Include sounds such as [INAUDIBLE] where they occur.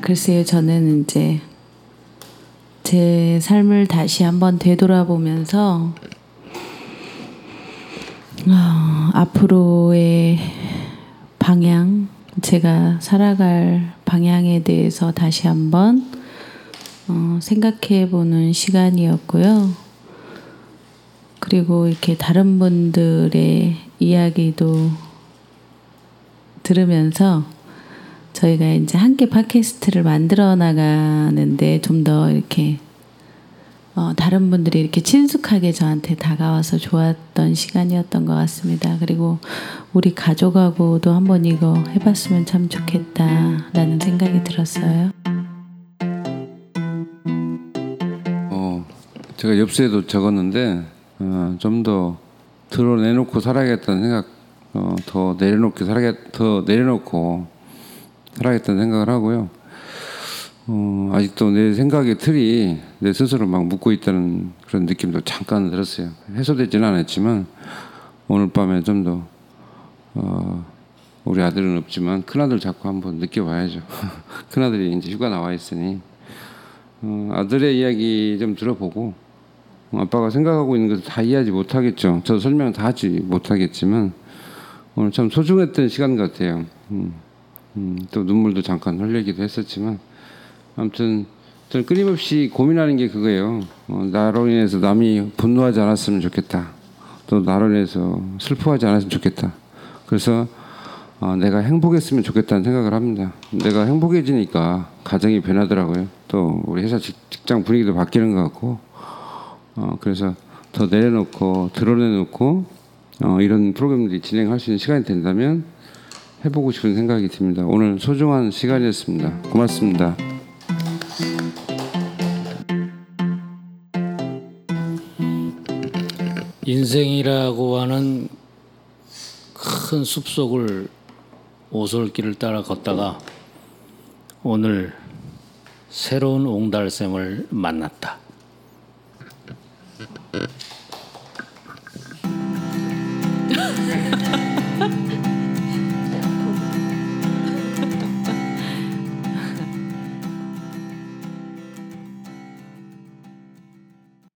글쎄요, 저는 이제 제 삶을 다시 한번 되돌아보면서 어, 앞으로의 방향, 제가 살아갈 방향에 대해서 다시 한번 어, 생각해 보는 시간이었고요. 그리고 이렇게 다른 분들의 이야기도 들으면서 저희가 이제 함께 팟캐스트를 만들어 나가는데 좀 더 이렇게 어, 다른 분들이 이렇게 친숙하게 저한테 다가와서 좋았던 시간이었던 것 같습니다. 그리고 우리 가족하고도 한번 이거 해봤으면 참 좋겠다라는 생각이 들었어요. 어, 제가 엽서에도 적었는데 어, 좀더 드러내놓고 살아야겠다는 생각, 어, 더 내려놓게 살아야겠, 더 내려놓고 살아야겠다는 생각을 하고요. 어, 아직도 내 생각의 틀이 내 스스로 막 묻고 있다는 그런 느낌도 잠깐 들었어요. 해소되지는 않았지만 오늘 밤에 좀 더 어, 우리 아들은 없지만 큰 아들 자꾸 한번 느껴봐야죠. [LAUGHS] 큰 아들이 이제 휴가 나와 있으니 어, 아들의 이야기 좀 들어보고 어, 아빠가 생각하고 있는 것을 다 이해하지 못하겠죠. 저도 설명 다 하지 못하겠지만 오늘 참 소중했던 시간 같아요. 음, 음, 또 눈물도 잠깐 흘리기도 했었지만 아무튼 저는 끊임없이 고민하는 게 그거예요. 어, 나로 인해서 남이 분노하지 않았으면 좋겠다. 또 나로 인해서 슬퍼하지 않았으면 좋겠다. 그래서 어, 내가 행복했으면 좋겠다는 생각을 합니다. 내가 행복해지니까 가정이 변하더라고요. 또 우리 회사 직, 장 분위기도 바뀌는 것 같고 어, 그래서 더 내려놓고 드러내놓고 어, 이런 프로그램들이 진행할 수 있는 시간이 된다면 해보고 싶은 생각이 듭니다. 오늘 소중한 시간이었습니다. 고맙습니다. 인생이라고 하는 큰 숲속을 오솔길을 따라 걷다가 오늘 새로운 옹달샘을 만났다. [LAUGHS]